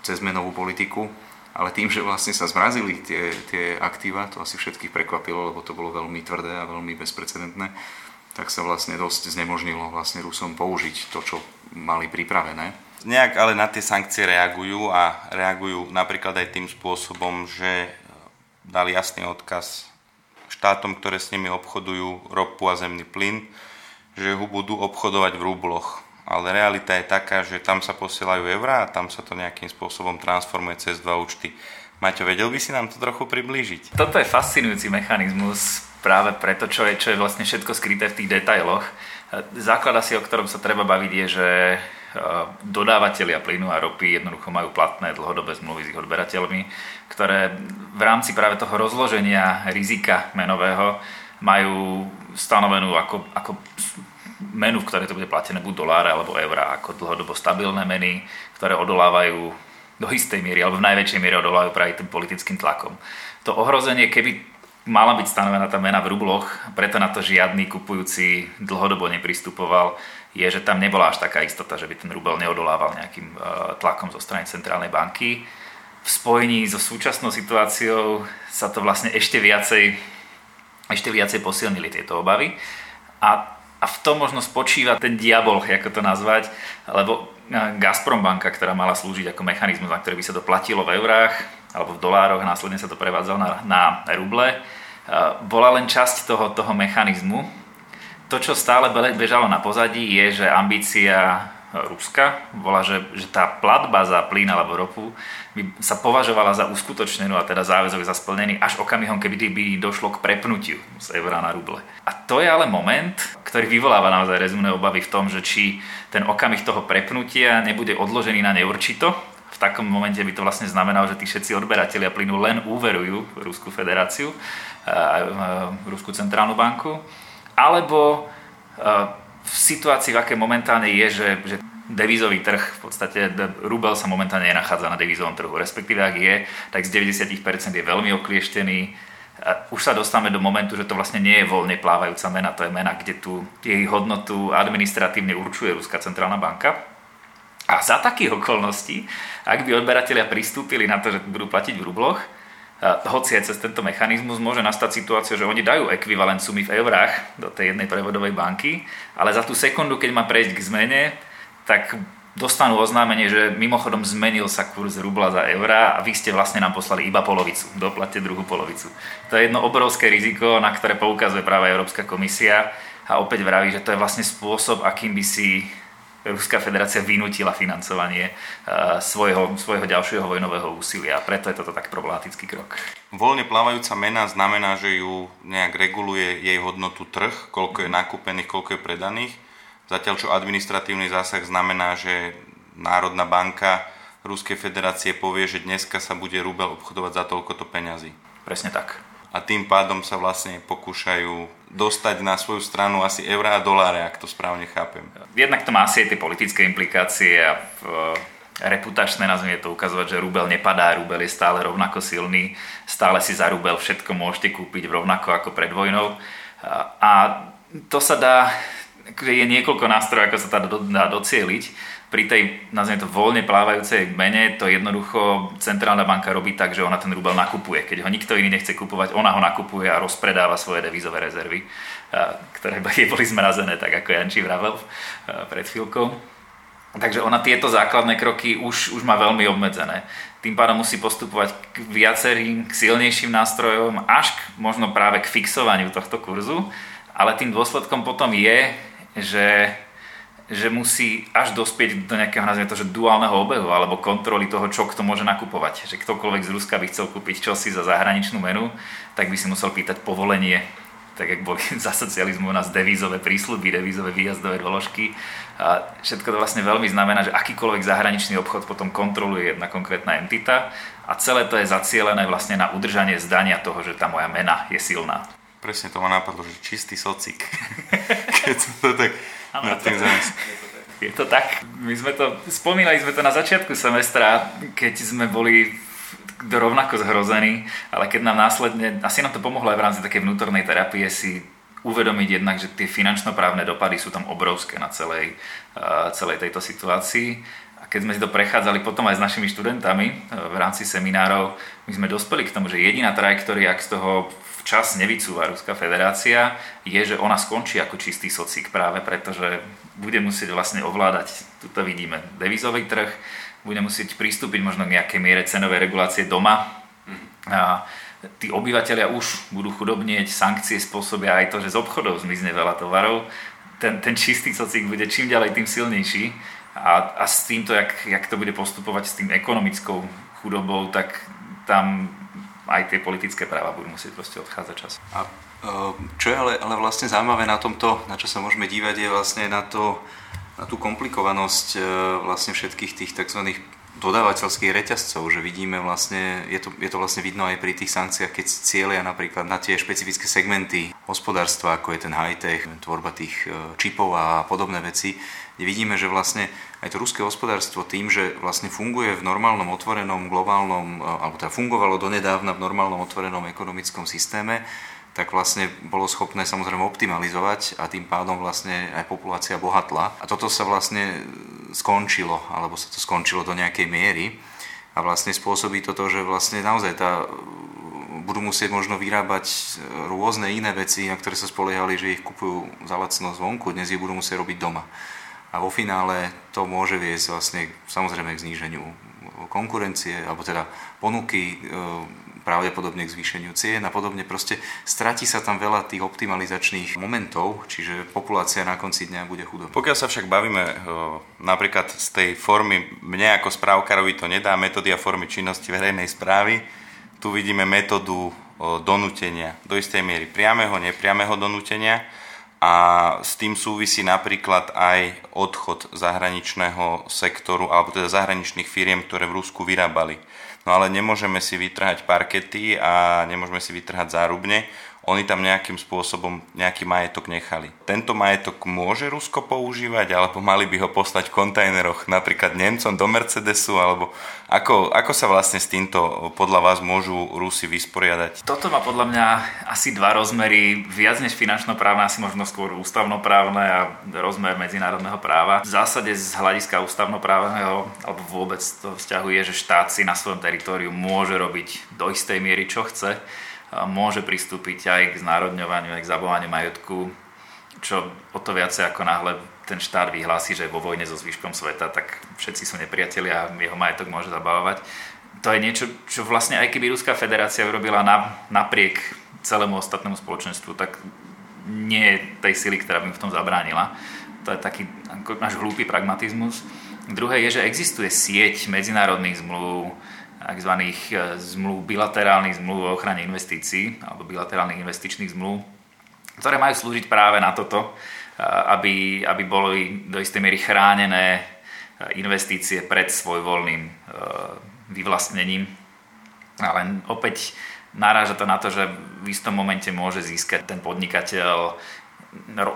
cez menovú politiku. Ale tým, že vlastne sa zmrazili tie, tie aktíva, to asi všetkých prekvapilo, lebo to bolo veľmi tvrdé a veľmi bezprecedentné, tak sa vlastne dosť znemožnilo vlastne Rusom použiť to, čo mali pripravené. Nejak ale na tie sankcie reagujú a reagujú napríklad aj tým spôsobom, že dali jasný odkaz štátom, ktoré s nimi obchodujú ropu a zemný plyn, že ho budú obchodovať v rubloch. Ale realita je taká, že tam sa posielajú eurá a tam sa to nejakým spôsobom transformuje cez dva účty. Maťo, vedel by si nám to trochu priblížiť? Toto je fascinujúci mechanizmus práve preto, čo je, čo je vlastne všetko skryté v tých detailoch. Základ asi, o ktorom sa treba baviť, je, že dodávateľia plynu a ropy jednoducho majú platné dlhodobé zmluvy s ich odberateľmi, ktoré v rámci práve toho rozloženia rizika menového majú stanovenú ako, ako menu, v ktorej to bude platené buď doláre alebo eurá, ako dlhodobo stabilné meny, ktoré odolávajú do istej miery alebo v najväčšej miere odolávajú práve tým politickým tlakom. To ohrozenie, keby mala byť stanovená tá mena v rubloch, preto na to žiadny kupujúci dlhodobo nepristupoval, je, že tam nebola až taká istota, že by ten rubel neodolával nejakým e, tlakom zo strany centrálnej banky. V spojení so súčasnou situáciou sa to vlastne ešte viacej, ešte viacej posilnili tieto obavy. A, a v tom možno spočíva ten diabol, ako to nazvať, lebo e, Gazprom banka, ktorá mala slúžiť ako mechanizmus, na ktorý by sa to platilo v eurách alebo v dolároch, následne sa to prevádzalo na, na ruble, e, bola len časť toho, toho mechanizmu, to, čo stále bežalo na pozadí, je, že ambícia Ruska bola, že, že tá platba za plyn alebo ropu by sa považovala za uskutočnenú a teda záväzok za splnený až okamihom, keby by došlo k prepnutiu z eura na ruble. A to je ale moment, ktorý vyvoláva naozaj rezumné obavy v tom, že či ten okamih toho prepnutia nebude odložený na neurčito, v takom momente by to vlastne znamenalo, že tí všetci odberatelia plynu len úverujú Ruskú federáciu, a Ruskú centrálnu banku alebo v situácii, v aké momentálne je, že, že devízový trh, v podstate rubel sa momentálne nenachádza na devízovom trhu, respektíve ak je, tak z 90% je veľmi oklieštený. Už sa dostávame do momentu, že to vlastne nie je voľne plávajúca mena, to je mena, kde tu jej hodnotu administratívne určuje Ruská centrálna banka. A za takých okolností, ak by odberatelia pristúpili na to, že budú platiť v rubloch, hoci aj cez tento mechanizmus môže nastať situácia, že oni dajú ekvivalent sumy v eurách do tej jednej prevodovej banky, ale za tú sekundu, keď má prejsť k zmene, tak dostanú oznámenie, že mimochodom zmenil sa kurz rubla za eurá a vy ste vlastne nám poslali iba polovicu, doplatte druhú polovicu. To je jedno obrovské riziko, na ktoré poukazuje práve Európska komisia a opäť vraví, že to je vlastne spôsob, akým by si Ruská federácia vynútila financovanie uh, svojho, svojho ďalšieho vojnového úsilia. Preto je toto tak problematický krok. Voľne plávajúca mena znamená, že ju nejak reguluje jej hodnotu trh, koľko je nakúpených, koľko je predaných. Zatiaľ čo administratívny zásah znamená, že Národná banka Ruskej federácie povie, že dneska sa bude rubel obchodovať za toľkoto peňazí. Presne tak a tým pádom sa vlastne pokúšajú dostať na svoju stranu asi eurá a doláre, ak to správne chápem. Jednak to má asi aj tie politické implikácie a v, reputačné nazvime to ukazovať, že rubel nepadá, rubel je stále rovnako silný, stále si za rubel všetko môžete kúpiť rovnako ako pred vojnou. A to sa dá, je niekoľko nástrojov, ako sa to dá docieliť pri tej, nazvime to, voľne plávajúcej mene, to jednoducho centrálna banka robí tak, že ona ten rubel nakupuje. Keď ho nikto iný nechce kupovať, ona ho nakupuje a rozpredáva svoje devízové rezervy, ktoré jej boli zmrazené, tak ako Janči vravel pred chvíľkou. Takže ona tieto základné kroky už, už má veľmi obmedzené. Tým pádom musí postupovať k viacerým, k silnejším nástrojom, až k, možno práve k fixovaniu tohto kurzu. Ale tým dôsledkom potom je, že že musí až dospieť do nejakého, nazvime to, že duálneho obehu alebo kontroly toho, čo kto môže nakupovať. Že ktokoľvek z Ruska by chcel kúpiť čosi za zahraničnú menu, tak by si musel pýtať povolenie, tak jak boli za socializmu u nás devízové prísľuby, devízové výjazdové doložky. A všetko to vlastne veľmi znamená, že akýkoľvek zahraničný obchod potom kontroluje jedna konkrétna entita a celé to je zacielené vlastne na udržanie zdania toho, že tá moja mena je silná. Presne to ma napadlo, že čistý socik. Keď som to tak na tým Je to tak. My sme to, spomínali sme to na začiatku semestra, keď sme boli rovnako zhrození, ale keď nám následne, asi nám to pomohlo aj v rámci takej vnútornej terapie si uvedomiť jednak, že tie finančno-právne dopady sú tam obrovské na celej, uh, celej tejto situácii. A keď sme si to prechádzali potom aj s našimi študentami uh, v rámci seminárov, my sme dospeli k tomu, že jediná trajektória, ak z toho včas nevycúva Ruská federácia, je, že ona skončí ako čistý socik práve preto, že bude musieť vlastne ovládať, tuto vidíme, devizový trh, bude musieť pristúpiť možno k nejakej miere cenovej regulácie doma. A tí obyvateľia už budú chudobnieť, sankcie spôsobia aj to, že z obchodov zmizne veľa tovarov. Ten, ten čistý socik bude čím ďalej tým silnejší a, a s týmto, jak, jak to bude postupovať s tým ekonomickou chudobou, tak tam aj tie politické práva budú musieť proste odchádzať čas. A e, čo je ale, ale vlastne zaujímavé na tomto, na čo sa môžeme dívať, je vlastne na, to, na tú komplikovanosť e, vlastne všetkých tých tzv. dodávateľských reťazcov, že vidíme vlastne, je to, je to vlastne vidno aj pri tých sankciách, keď cieľia napríklad na tie špecifické segmenty hospodárstva, ako je ten high-tech, tvorba tých e, čipov a podobné veci, kde vidíme, že vlastne aj to ruské hospodárstvo tým, že vlastne funguje v normálnom otvorenom globálnom, e, alebo teda fungovalo donedávna v normálnom otvorenom ekonomickom systéme, tak vlastne bolo schopné samozrejme optimalizovať a tým pádom vlastne aj populácia bohatla. A toto sa vlastne skončilo, alebo sa to skončilo do nejakej miery. A vlastne spôsobí to to, že vlastne naozaj tá, budú musieť možno vyrábať rôzne iné veci, na ktoré sa spoliehali, že ich kupujú za lacno zvonku, dnes ich budú musieť robiť doma a vo finále to môže viesť vlastne samozrejme k zníženiu konkurencie, alebo teda ponuky, e, pravdepodobne k zvýšeniu cien a podobne. Proste stratí sa tam veľa tých optimalizačných momentov, čiže populácia na konci dňa bude chudobná. Pokiaľ sa však bavíme e, napríklad z tej formy, mne ako správkarovi to nedá, metódy a formy činnosti verejnej správy, tu vidíme metódu e, donútenia, do istej miery priameho, nepriameho donútenia, a s tým súvisí napríklad aj odchod zahraničného sektoru alebo teda zahraničných firiem, ktoré v Rusku vyrábali. No ale nemôžeme si vytrhať parkety a nemôžeme si vytrhať zárubne. Oni tam nejakým spôsobom nejaký majetok nechali. Tento majetok môže Rusko používať, alebo mali by ho poslať v kontajneroch napríklad Nemcom do Mercedesu, alebo ako, ako sa vlastne s týmto podľa vás môžu Rusi vysporiadať? Toto má podľa mňa asi dva rozmery, viac než finančno-právne, asi možno skôr ústavnoprávne a rozmer medzinárodného práva. V zásade z hľadiska ústavnoprávneho, alebo vôbec to vzťahuje, že štát si na svojom teritoriu môže robiť do istej miery, čo chce môže pristúpiť aj k znárodňovaniu, aj k zabovaniu majetku, čo o to viacej ako náhle ten štát vyhlási, že je vo vojne so zvyškom sveta, tak všetci sú nepriatelia a jeho majetok môže zabavovať. To je niečo, čo vlastne aj keby Ruská federácia urobila na, napriek celému ostatnému spoločenstvu, tak nie je tej sily, ktorá by mu v tom zabránila. To je taký náš hlúpy pragmatizmus. Druhé je, že existuje sieť medzinárodných zmluv, tzv. E, zmluv, bilaterálnych zmluv o ochrane investícií alebo bilaterálnych investičných zmluv, ktoré majú slúžiť práve na toto, e, aby, aby boli do istej miery chránené e, investície pred svojvoľným vyvlastnením. Ale opäť naráža to na to, že v istom momente môže získať ten podnikateľ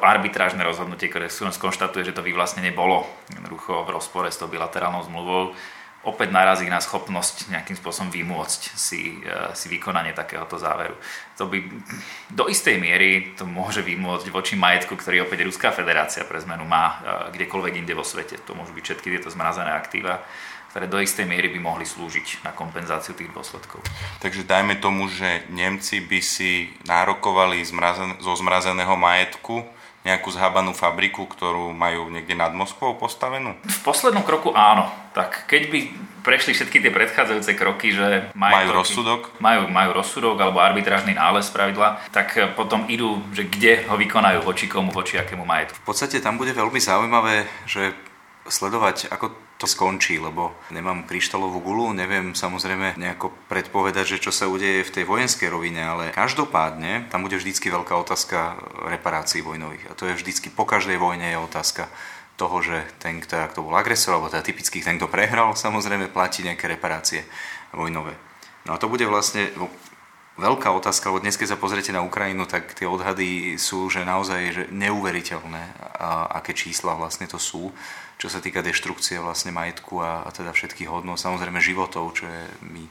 arbitrážne rozhodnutie, ktoré skonštatuje, že to vyvlastnenie bolo v rozpore s tou bilaterálnou zmluvou opäť narazí na schopnosť nejakým spôsobom vymôcť si, e, si vykonanie takéhoto záveru. To by do istej miery to môže vymôcť voči majetku, ktorý opäť Ruská federácia pre zmenu má e, kdekoľvek inde vo svete. To môžu byť všetky tieto zmrazené aktíva ktoré do istej miery by mohli slúžiť na kompenzáciu tých dôsledkov. Takže dajme tomu, že Nemci by si nárokovali zmrazen- zo zmrazeného majetku nejakú zhábanú fabriku, ktorú majú niekde nad Moskvou postavenú? V poslednom kroku áno. Tak keď by prešli všetky tie predchádzajúce kroky, že majú, majú kroky, rozsudok? Majú, majú rozsudok alebo arbitrážny nález pravidla, tak potom idú, že kde ho vykonajú, voči komu, voči akému majetku. V podstate tam bude veľmi zaujímavé, že sledovať, ako to skončí, lebo nemám kryštálovú gulu, neviem samozrejme nejako predpovedať, že čo sa udeje v tej vojenskej rovine, ale každopádne tam bude vždycky veľká otázka reparácií vojnových. A to je vždycky po každej vojne je otázka toho, že ten, kto, kto bol agresor, alebo teda typicky ten, kto prehral, samozrejme platí nejaké reparácie vojnové. No a to bude vlastne veľká otázka, lebo dnes, keď sa pozriete na Ukrajinu, tak tie odhady sú že naozaj že neuveriteľné, a aké čísla vlastne to sú čo sa týka deštrukcie vlastne majetku a, a teda všetkých hodnot, samozrejme životov, čo je mi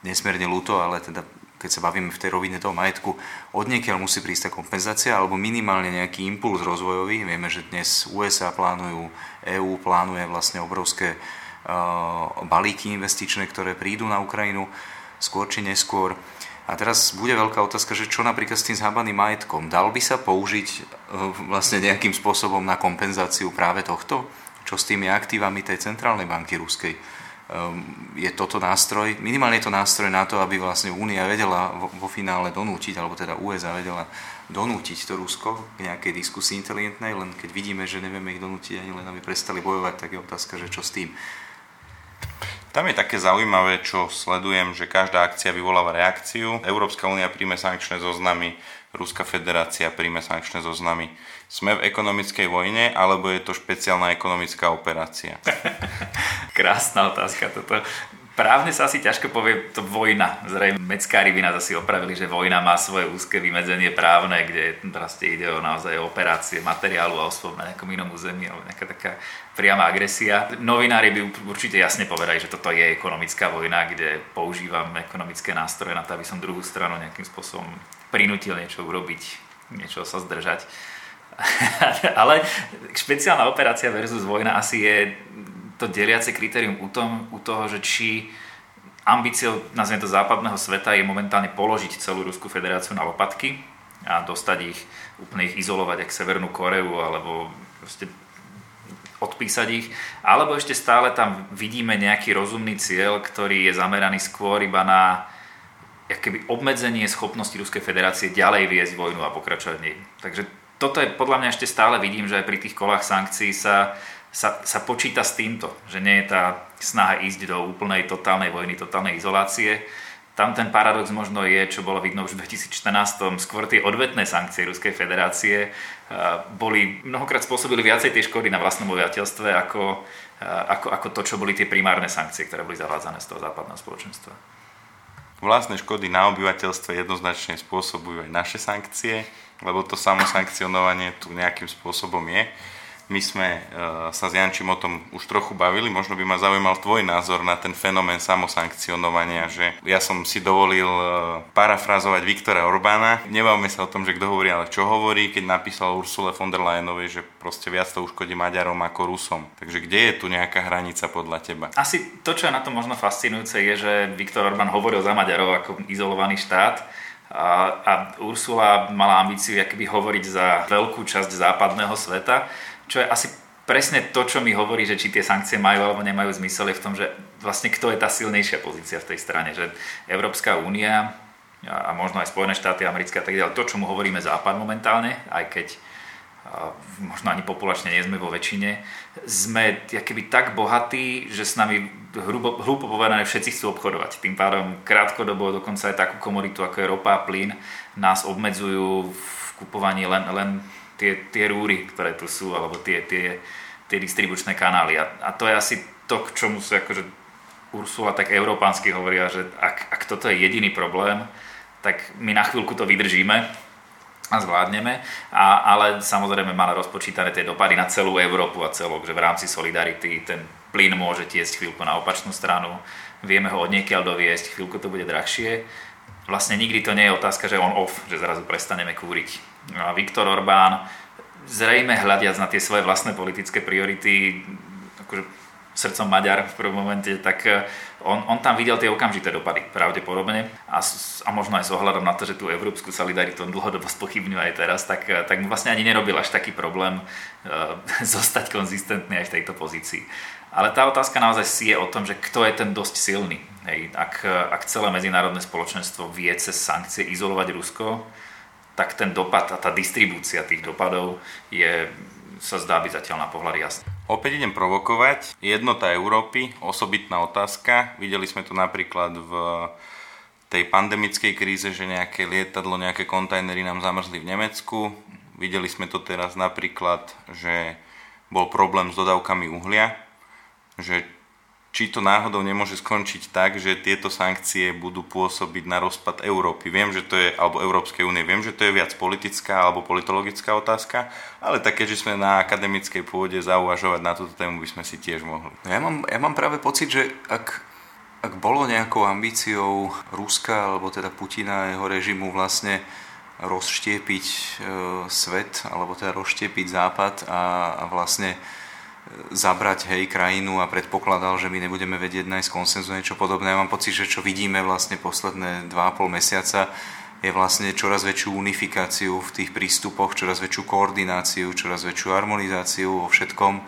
nesmierne ľúto, ale teda keď sa bavíme v tej rovine toho majetku, od niekiaľ musí prísť tá kompenzácia alebo minimálne nejaký impuls rozvojový. Vieme, že dnes USA plánujú, EÚ plánuje vlastne obrovské uh, balíky investičné, ktoré prídu na Ukrajinu skôr či neskôr. A teraz bude veľká otázka, že čo napríklad s tým zhábaným majetkom? Dal by sa použiť uh, vlastne nejakým spôsobom na kompenzáciu práve tohto? čo s tými aktívami tej centrálnej banky ruskej. Ehm, je toto nástroj, minimálne je to nástroj na to, aby vlastne Únia vedela vo finále donútiť, alebo teda USA vedela donútiť to Rusko k nejakej diskusii inteligentnej, len keď vidíme, že nevieme ich donútiť ani len, aby prestali bojovať, tak je otázka, že čo s tým. Tam je také zaujímavé, čo sledujem, že každá akcia vyvoláva reakciu. Európska únia príjme sankčné zoznamy, Ruská federácia príjme sankčné zoznamy. Sme v ekonomickej vojne, alebo je to špeciálna ekonomická operácia? Krásna otázka toto. Právne sa asi ťažko povie to vojna. Zrejme meckári by nás asi opravili, že vojna má svoje úzke vymedzenie právne, kde proste ide o naozaj operácie materiálu a osôb na nejakom inom území alebo nejaká taká priama agresia. Novinári by určite jasne povedali, že toto je ekonomická vojna, kde používam ekonomické nástroje na to, aby som druhú stranu nejakým spôsobom prinútil niečo urobiť, niečo sa zdržať. Ale špeciálna operácia versus vojna asi je to deliace kritérium u, tom, u toho, že či ambíciou, nazviem to západného sveta, je momentálne položiť celú Ruskú federáciu na lopatky a dostať ich, úplne ich izolovať, ako Severnú Koreu, alebo proste odpísať ich, alebo ešte stále tam vidíme nejaký rozumný cieľ, ktorý je zameraný skôr iba na keby obmedzenie schopnosti Ruskej federácie ďalej viesť vojnu a pokračovať nej. Takže toto je podľa mňa ešte stále vidím, že aj pri tých kolách sankcií sa, sa, sa počíta s týmto, že nie je tá snaha ísť do úplnej totálnej vojny, totálnej izolácie. Tam ten paradox možno je, čo bolo vidno už v 2014, skôr tie odvetné sankcie Ruskej federácie boli mnohokrát spôsobili viacej tej škody na vlastnom obyvateľstve ako, ako, ako to, čo boli tie primárne sankcie, ktoré boli zavádzané z toho západného spoločenstva. Vlastné škody na obyvateľstve jednoznačne spôsobujú aj naše sankcie, lebo to samosankcionovanie tu nejakým spôsobom je. My sme uh, sa s Jančím o tom už trochu bavili, možno by ma zaujímal tvoj názor na ten fenomén samosankcionovania, že ja som si dovolil uh, parafrazovať Viktora Orbána. Nebavme sa o tom, že kto hovorí, ale čo hovorí, keď napísal Ursule von der Leyenovej, že proste viac to uškodí Maďarom ako Rusom. Takže kde je tu nejaká hranica podľa teba? Asi to, čo je na to možno fascinujúce, je, že Viktor Orbán hovoril za Maďarov ako izolovaný štát, a, a Ursula mala ambíciu akoby hovoriť za veľkú časť západného sveta čo je asi presne to, čo mi hovorí, že či tie sankcie majú alebo nemajú zmysel, je v tom, že vlastne kto je tá silnejšia pozícia v tej strane, že Európska únia a možno aj Spojené štáty americké a tak ďalej, to, čo mu hovoríme Západ momentálne, aj keď možno ani populačne nie sme vo väčšine, sme keby tak bohatí, že s nami hrubo, hlúpo povedané všetci chcú obchodovať. Tým pádom krátkodobo dokonca aj takú komoditu ako je ropa a plyn nás obmedzujú v kupovaní len, len tie, tie rúry, ktoré tu sú, alebo tie, tie, tie distribučné kanály. A, a to je asi to, k čomu sa akože Ursula tak európansky hovoria, že ak, ak toto je jediný problém, tak my na chvíľku to vydržíme a zvládneme, a, ale samozrejme máme rozpočítané tie dopady na celú Európu a celok, že v rámci Solidarity ten plyn môže tiesť chvíľku na opačnú stranu, vieme ho od niekiaľ doviesť, chvíľku to bude drahšie. Vlastne nikdy to nie je otázka, že on off, že zrazu prestaneme kúriť Viktor Orbán, zrejme hľadiac na tie svoje vlastné politické priority, akože srdcom Maďar v prvom momente, tak eh, on, on tam videl tie okamžité dopady, pravdepodobne. A, a možno aj s ohľadom na to, že tú európsku solidaritu on dlhodobo spochybňuje aj teraz, tak, eh, tak mu vlastne ani nerobil až taký problém uh, zostať konzistentný aj v tejto pozícii. Ale tá otázka naozaj si je o tom, že kto je ten dosť silný. Hej, ak, ak celé medzinárodné spoločenstvo vie cez sankcie izolovať Rusko, tak ten dopad a tá distribúcia tých dopadov je, sa zdá byť zatiaľ na pohľad jasný. Opäť idem provokovať. Jednota Európy, osobitná otázka. Videli sme to napríklad v tej pandemickej kríze, že nejaké lietadlo, nejaké kontajnery nám zamrzli v Nemecku. Videli sme to teraz napríklad, že bol problém s dodávkami uhlia, že či to náhodou nemôže skončiť tak, že tieto sankcie budú pôsobiť na rozpad Európy. Viem, že to je, alebo Európskej únie, viem, že to je viac politická alebo politologická otázka, ale tak keďže sme na akademickej pôde zauvažovať na túto tému, by sme si tiež mohli. No ja mám, ja mám práve pocit, že ak, ak bolo nejakou ambíciou Ruska, alebo teda Putina a jeho režimu vlastne rozštiepiť e, svet, alebo teda rozštiepiť Západ a, a vlastne zabrať hej, krajinu a predpokladal, že my nebudeme vedieť nájsť konsenzu, niečo podobné. Ja mám pocit, že čo vidíme vlastne posledné 2,5 mesiaca, je vlastne čoraz väčšiu unifikáciu v tých prístupoch, čoraz väčšiu koordináciu, čoraz väčšiu harmonizáciu vo všetkom.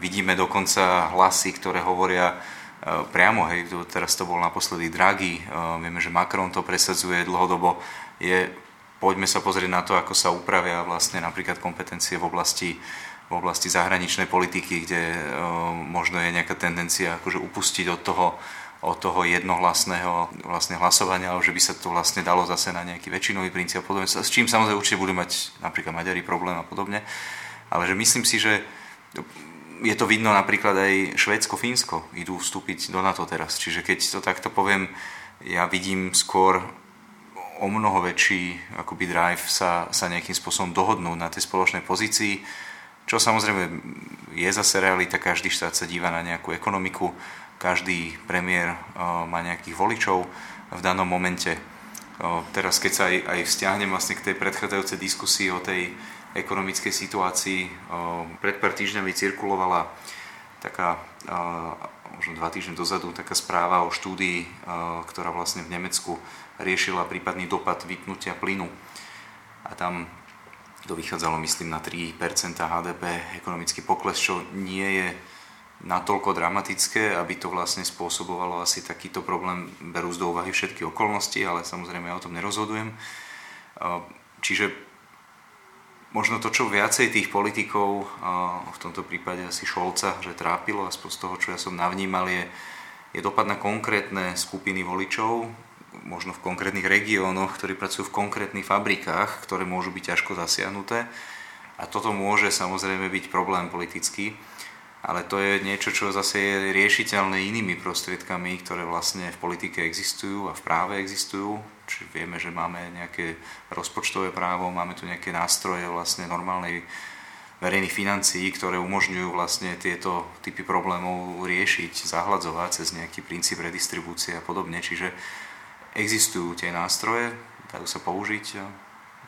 Vidíme dokonca hlasy, ktoré hovoria e, priamo, hej, teraz to bol naposledy Draghi, e, vieme, že Macron to presadzuje dlhodobo, je, poďme sa pozrieť na to, ako sa upravia vlastne napríklad kompetencie v oblasti v oblasti zahraničnej politiky, kde e, možno je nejaká tendencia akože upustiť od toho, od toho jednohlasného vlastne hlasovania, ale že by sa to vlastne dalo zase na nejaký väčšinový princíp a podobne, s čím samozrejme určite budú mať napríklad Maďari problém a podobne. Ale že myslím si, že je to vidno napríklad aj Švédsko, Fínsko idú vstúpiť do NATO teraz. Čiže keď to takto poviem, ja vidím skôr o mnoho väčší akoby drive sa, sa nejakým spôsobom dohodnúť na tej spoločnej pozícii čo samozrejme je zase realita, každý štát sa díva na nejakú ekonomiku, každý premiér eh, má nejakých voličov v danom momente. Eh, teraz keď sa aj, aj vzťahnem vlastne k tej predchádzajúcej diskusii o tej ekonomickej situácii, eh, pred pár týždňami cirkulovala taká, možno dva týždne dozadu, taká správa o štúdii, ktorá vlastne v Nemecku riešila prípadný dopad vypnutia plynu. A tam to vychádzalo myslím na 3% HDP, ekonomický pokles, čo nie je natoľko dramatické, aby to vlastne spôsobovalo asi takýto problém, berú z do úvahy všetky okolnosti, ale samozrejme ja o tom nerozhodujem. Čiže možno to, čo viacej tých politikov, v tomto prípade asi Šolca, že trápilo, aspoň z toho, čo ja som navnímal, je, je dopad na konkrétne skupiny voličov, možno v konkrétnych regiónoch, ktorí pracujú v konkrétnych fabrikách, ktoré môžu byť ťažko zasiahnuté. A toto môže samozrejme byť problém politický. Ale to je niečo, čo zase je riešiteľné inými prostriedkami, ktoré vlastne v politike existujú a v práve existujú. Čiže vieme, že máme nejaké rozpočtové právo, máme tu nejaké nástroje vlastne normálnej verejných financií, ktoré umožňujú vlastne tieto typy problémov riešiť, zahladzovať cez nejaký princíp redistribúcie a podobne. Čiže existujú tie nástroje, dajú sa použiť a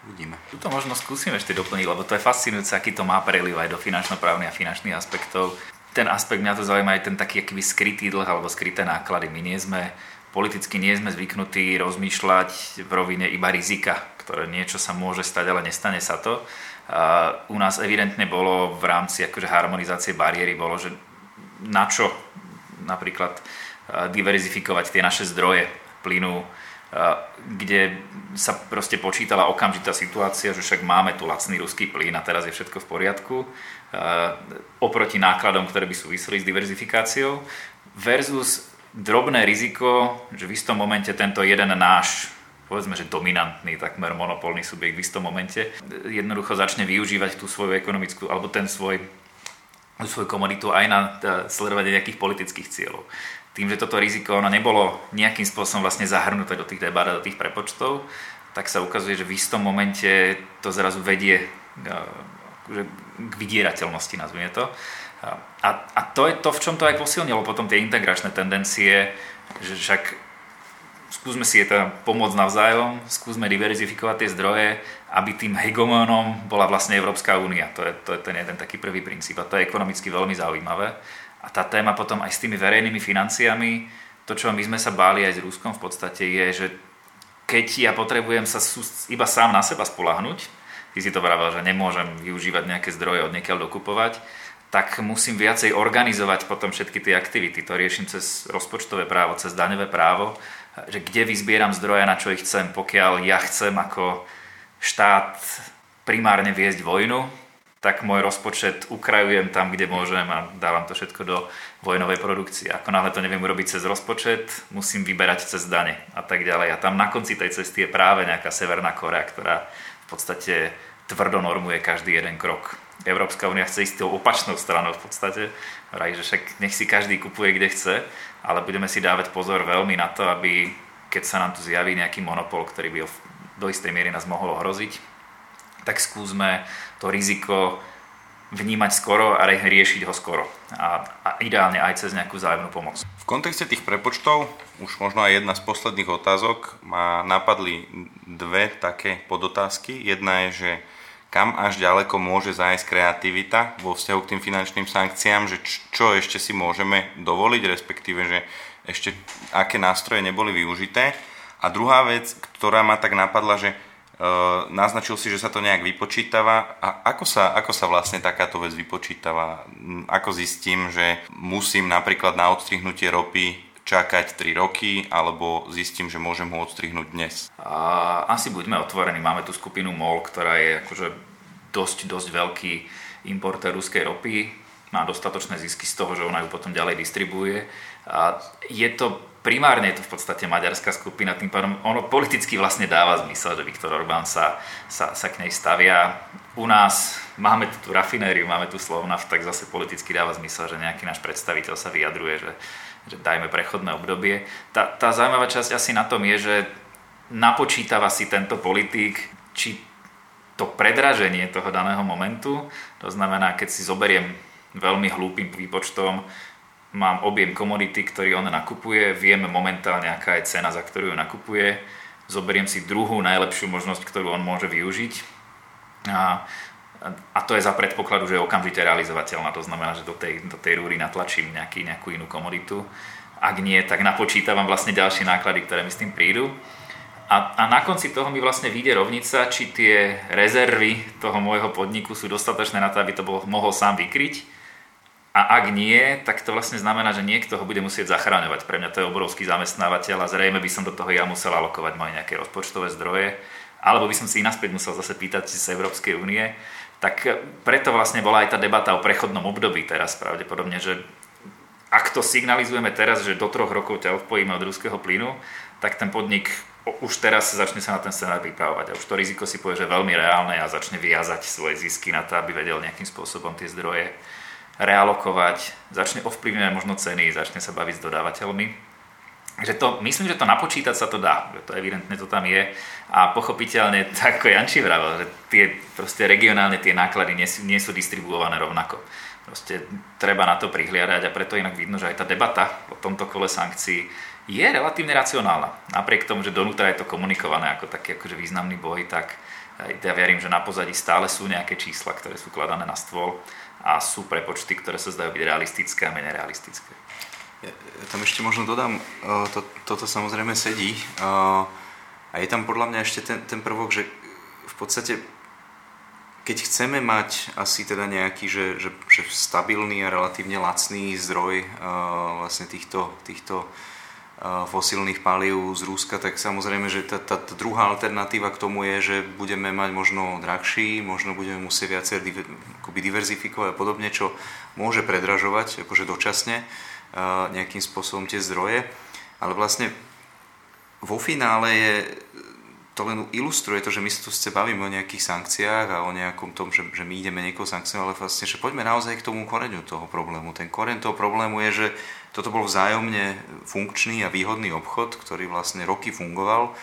uvidíme. Tuto možno skúsim ešte doplniť, lebo to je fascinujúce, aký to má preliv aj do finančno-právnych a finančných aspektov. Ten aspekt mňa to zaujíma aj ten taký akýby skrytý dlh alebo skryté náklady. My nie sme, politicky nie sme zvyknutí rozmýšľať v rovine iba rizika, ktoré niečo sa môže stať, ale nestane sa to. A u nás evidentne bolo v rámci akože harmonizácie bariéry, bolo, že na čo napríklad diverzifikovať tie naše zdroje plynu, kde sa proste počítala okamžitá situácia, že však máme tu lacný ruský plyn a teraz je všetko v poriadku, oproti nákladom, ktoré by súviseli s diverzifikáciou, versus drobné riziko, že v istom momente tento jeden náš povedzme, že dominantný, takmer monopolný subjekt v istom momente jednoducho začne využívať tú svoju ekonomickú, alebo ten svoj svoju komoditu aj na sledovanie nejakých politických cieľov tým, že toto riziko ono nebolo nejakým spôsobom vlastne zahrnuté do tých debát a do tých prepočtov, tak sa ukazuje, že v istom momente to zrazu vedie akože k vydierateľnosti, nazvime to. A, a to je to, v čom to aj posilnilo potom tie integračné tendencie, že však skúsme si je teda pomôcť navzájom, skúsme diverzifikovať tie zdroje, aby tým hegemónom bola vlastne Európska únia. To je, to je ten jeden taký prvý princíp a to je ekonomicky veľmi zaujímavé. A tá téma potom aj s tými verejnými financiami, to, čo my sme sa báli aj s Ruskom v podstate je, že keď ja potrebujem sa iba sám na seba spolahnuť, ty si to vravel, že nemôžem využívať nejaké zdroje od niekiaľ dokupovať, tak musím viacej organizovať potom všetky tie aktivity. To riešim cez rozpočtové právo, cez daňové právo, že kde vyzbieram zdroje, na čo ich chcem, pokiaľ ja chcem ako štát primárne viesť vojnu, tak môj rozpočet ukrajujem tam, kde môžem a dávam to všetko do vojnovej produkcie. Ako náhle to neviem urobiť cez rozpočet, musím vyberať cez dane a tak ďalej. A tam na konci tej cesty je práve nejaká Severná Korea, ktorá v podstate tvrdo normuje každý jeden krok. Európska únia chce ísť tou opačnou stranou v podstate. Vraj, že však nech si každý kupuje kde chce, ale budeme si dávať pozor veľmi na to, aby keď sa nám tu zjaví nejaký monopol, ktorý by do istej miery nás mohol ohroziť, tak skúsme to riziko vnímať skoro a riešiť ho skoro. A, a ideálne aj cez nejakú zájomnú pomoc. V kontexte tých prepočtov, už možno aj jedna z posledných otázok, ma napadli dve také podotázky. Jedna je, že kam až ďaleko môže zájsť kreativita vo vzťahu k tým finančným sankciám, že čo ešte si môžeme dovoliť, respektíve, že ešte aké nástroje neboli využité. A druhá vec, ktorá ma tak napadla, že Uh, naznačil si, že sa to nejak vypočítava. A ako sa, ako sa vlastne takáto vec vypočítava? Ako zistím, že musím napríklad na odstrihnutie ropy čakať 3 roky, alebo zistím, že môžem ho odstrihnúť dnes? A, asi buďme otvorení. Máme tu skupinu MOL, ktorá je akože dosť, dosť veľký importer ruskej ropy. Má dostatočné zisky z toho, že ona ju potom ďalej distribuje. A je to primárne je to v podstate maďarská skupina, tým pádom ono politicky vlastne dáva zmysel, že Viktor Orbán sa, sa, sa k nej stavia. U nás máme tu, rafinériu, máme tu Slovnaft, tak zase politicky dáva zmysel, že nejaký náš predstaviteľ sa vyjadruje, že, že dajme prechodné obdobie. Tá, tá zaujímavá časť asi na tom je, že napočítava si tento politik, či to predraženie toho daného momentu, to znamená, keď si zoberiem veľmi hlúpým výpočtom, mám objem komodity, ktorý on nakupuje, viem momentálne, aká je cena, za ktorú ju nakupuje, zoberiem si druhú najlepšiu možnosť, ktorú on môže využiť a, a to je za predpokladu, že je okamžite realizovateľná, to znamená, že do tej, do tej rúry natlačím nejaký, nejakú inú komoditu. Ak nie, tak napočítavam vlastne ďalšie náklady, ktoré mi s tým prídu. A, a na konci toho mi vlastne vyjde rovnica, či tie rezervy toho môjho podniku sú dostatočné na to, aby to bol, mohol sám vykryť a ak nie, tak to vlastne znamená, že niekto ho bude musieť zachráňovať. Pre mňa to je obrovský zamestnávateľ a zrejme by som do toho ja musel alokovať moje nejaké rozpočtové zdroje, alebo by som si naspäť musel zase pýtať z Európskej únie. Tak preto vlastne bola aj tá debata o prechodnom období teraz pravdepodobne, že ak to signalizujeme teraz, že do troch rokov ťa odpojíme od ruského plynu, tak ten podnik už teraz začne sa na ten scenár pripravovať a už to riziko si povie, že je veľmi reálne a začne vyjazať svoje zisky na to, aby vedel nejakým spôsobom tie zdroje realokovať, začne ovplyvňovať možno ceny, začne sa baviť s dodávateľmi. Že to, myslím, že to napočítať sa to dá, že to evidentne to tam je a pochopiteľne, tak ako Janči vravel, že tie proste regionálne tie náklady nie sú, nie sú distribuované rovnako. Proste treba na to prihliadať a preto inak vidno, že aj tá debata o tomto kole sankcií je relatívne racionálna. Napriek tomu, že donútra je to komunikované ako taký akože významný boj, tak ja verím, že na pozadí stále sú nejaké čísla, ktoré sú kladané na stôl a sú prepočty, ktoré sa zdajú byť realistické a menej realistické. Ja, tam ešte možno dodám, to, toto samozrejme sedí a je tam podľa mňa ešte ten, ten prvok, že v podstate keď chceme mať asi teda nejaký, že, že, že stabilný a relatívne lacný zdroj uh, vlastne týchto, týchto uh, fosílnych palív z Ruska, tak samozrejme, že tá, tá druhá alternatíva k tomu je, že budeme mať možno drahší, možno budeme musieť viacej diver, diverzifikovať a podobne, čo môže predražovať akože dočasne. uh, nejakým spôsobom tie zdroje. Ale vlastne vo finále je to len ilustruje to, že my sa tu chce bavíme o nejakých sankciách a o nejakom tom, že, že my ideme niekoho sankciovať, ale vlastne, že poďme naozaj k tomu koreňu toho problému. Ten koreň toho problému je, že toto bol vzájomne funkčný a výhodný obchod, ktorý vlastne roky fungoval.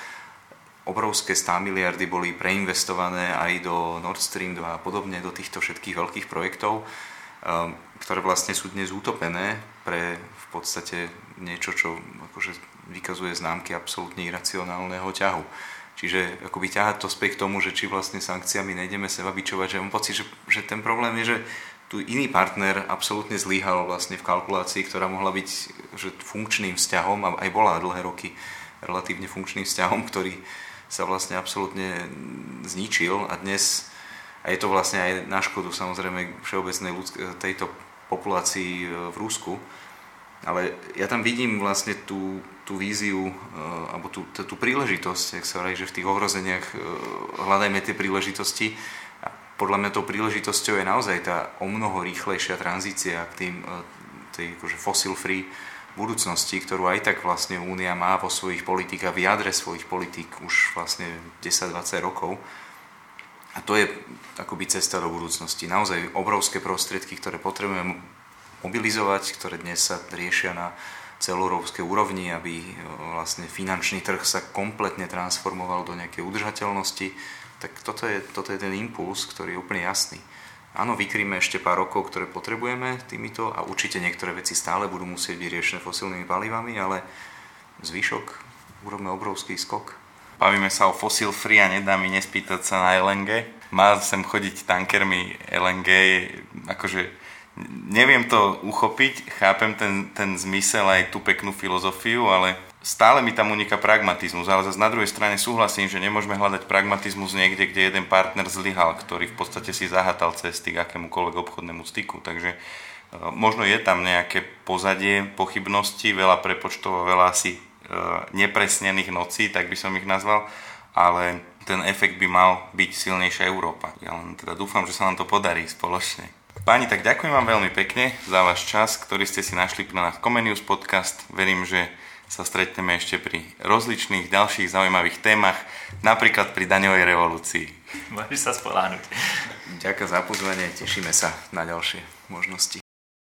Obrovské 100 miliardy boli preinvestované aj do Nord Stream 2 a podobne, do týchto všetkých veľkých projektov, ktoré vlastne sú dnes utopené pre v podstate niečo, čo akože vykazuje známky absolútne iracionálneho ťahu. Čiže akoby ťahať to späť k tomu, že či vlastne sankciami nejdeme seba bičovať, že mám pocit, že, že ten problém je, že tu iný partner absolútne zlyhal vlastne v kalkulácii, ktorá mohla byť že funkčným vzťahom a aj bola dlhé roky relatívne funkčným vzťahom, ktorý sa vlastne absolútne zničil a dnes, a je to vlastne aj na škodu samozrejme všeobecnej ľudsk- tejto populácii v Rusku, ale ja tam vidím vlastne tú, tú víziu, uh, alebo tú, tú, tú príležitosť, ak sa hovorí, že v tých ohrozeniach uh, hľadajme tie príležitosti. A podľa mňa tou príležitosťou je naozaj tá o mnoho rýchlejšia tranzícia k tým tej akože fossil-free budúcnosti, ktorú aj tak vlastne Únia má vo svojich politikách, v jadre svojich politík už vlastne 10-20 rokov. A to je akoby cesta do budúcnosti. Naozaj obrovské prostriedky, ktoré potrebujeme mobilizovať, ktoré dnes sa riešia na celoeurópskej úrovni, aby e, vlastne finančný trh sa kompletne transformoval do nejakej udržateľnosti, tak toto je, toto je ten impuls, ktorý je úplne jasný. Áno, vykríme ešte pár rokov, ktoré potrebujeme týmito a určite niektoré veci stále budú musieť byť riešené fosilnými palivami, ale zvyšok urobíme obrovský skok. Bavíme sa o fossil free a nedá mi nespýtať sa na LNG. Má sem chodiť tankermi LNG, akože neviem to uchopiť, chápem ten, ten zmysel aj tú peknú filozofiu, ale stále mi tam uniká pragmatizmus, ale zase na druhej strane súhlasím, že nemôžeme hľadať pragmatizmus niekde, kde jeden partner zlyhal, ktorý v podstate si zahatal cesty k akémukoľvek obchodnému styku. Takže e, možno je tam nejaké pozadie pochybnosti, veľa prepočtov a veľa asi nepresnených nocí, tak by som ich nazval, ale ten efekt by mal byť silnejšia Európa. Ja len teda dúfam, že sa nám to podarí spoločne. Páni, tak ďakujem vám veľmi pekne za váš čas, ktorý ste si našli na náš Comenius podcast. Verím, že sa stretneme ešte pri rozličných ďalších zaujímavých témach, napríklad pri daňovej revolúcii. Môžeš sa spoláhnuť. Ďakujem za pozvanie, tešíme sa na ďalšie možnosti.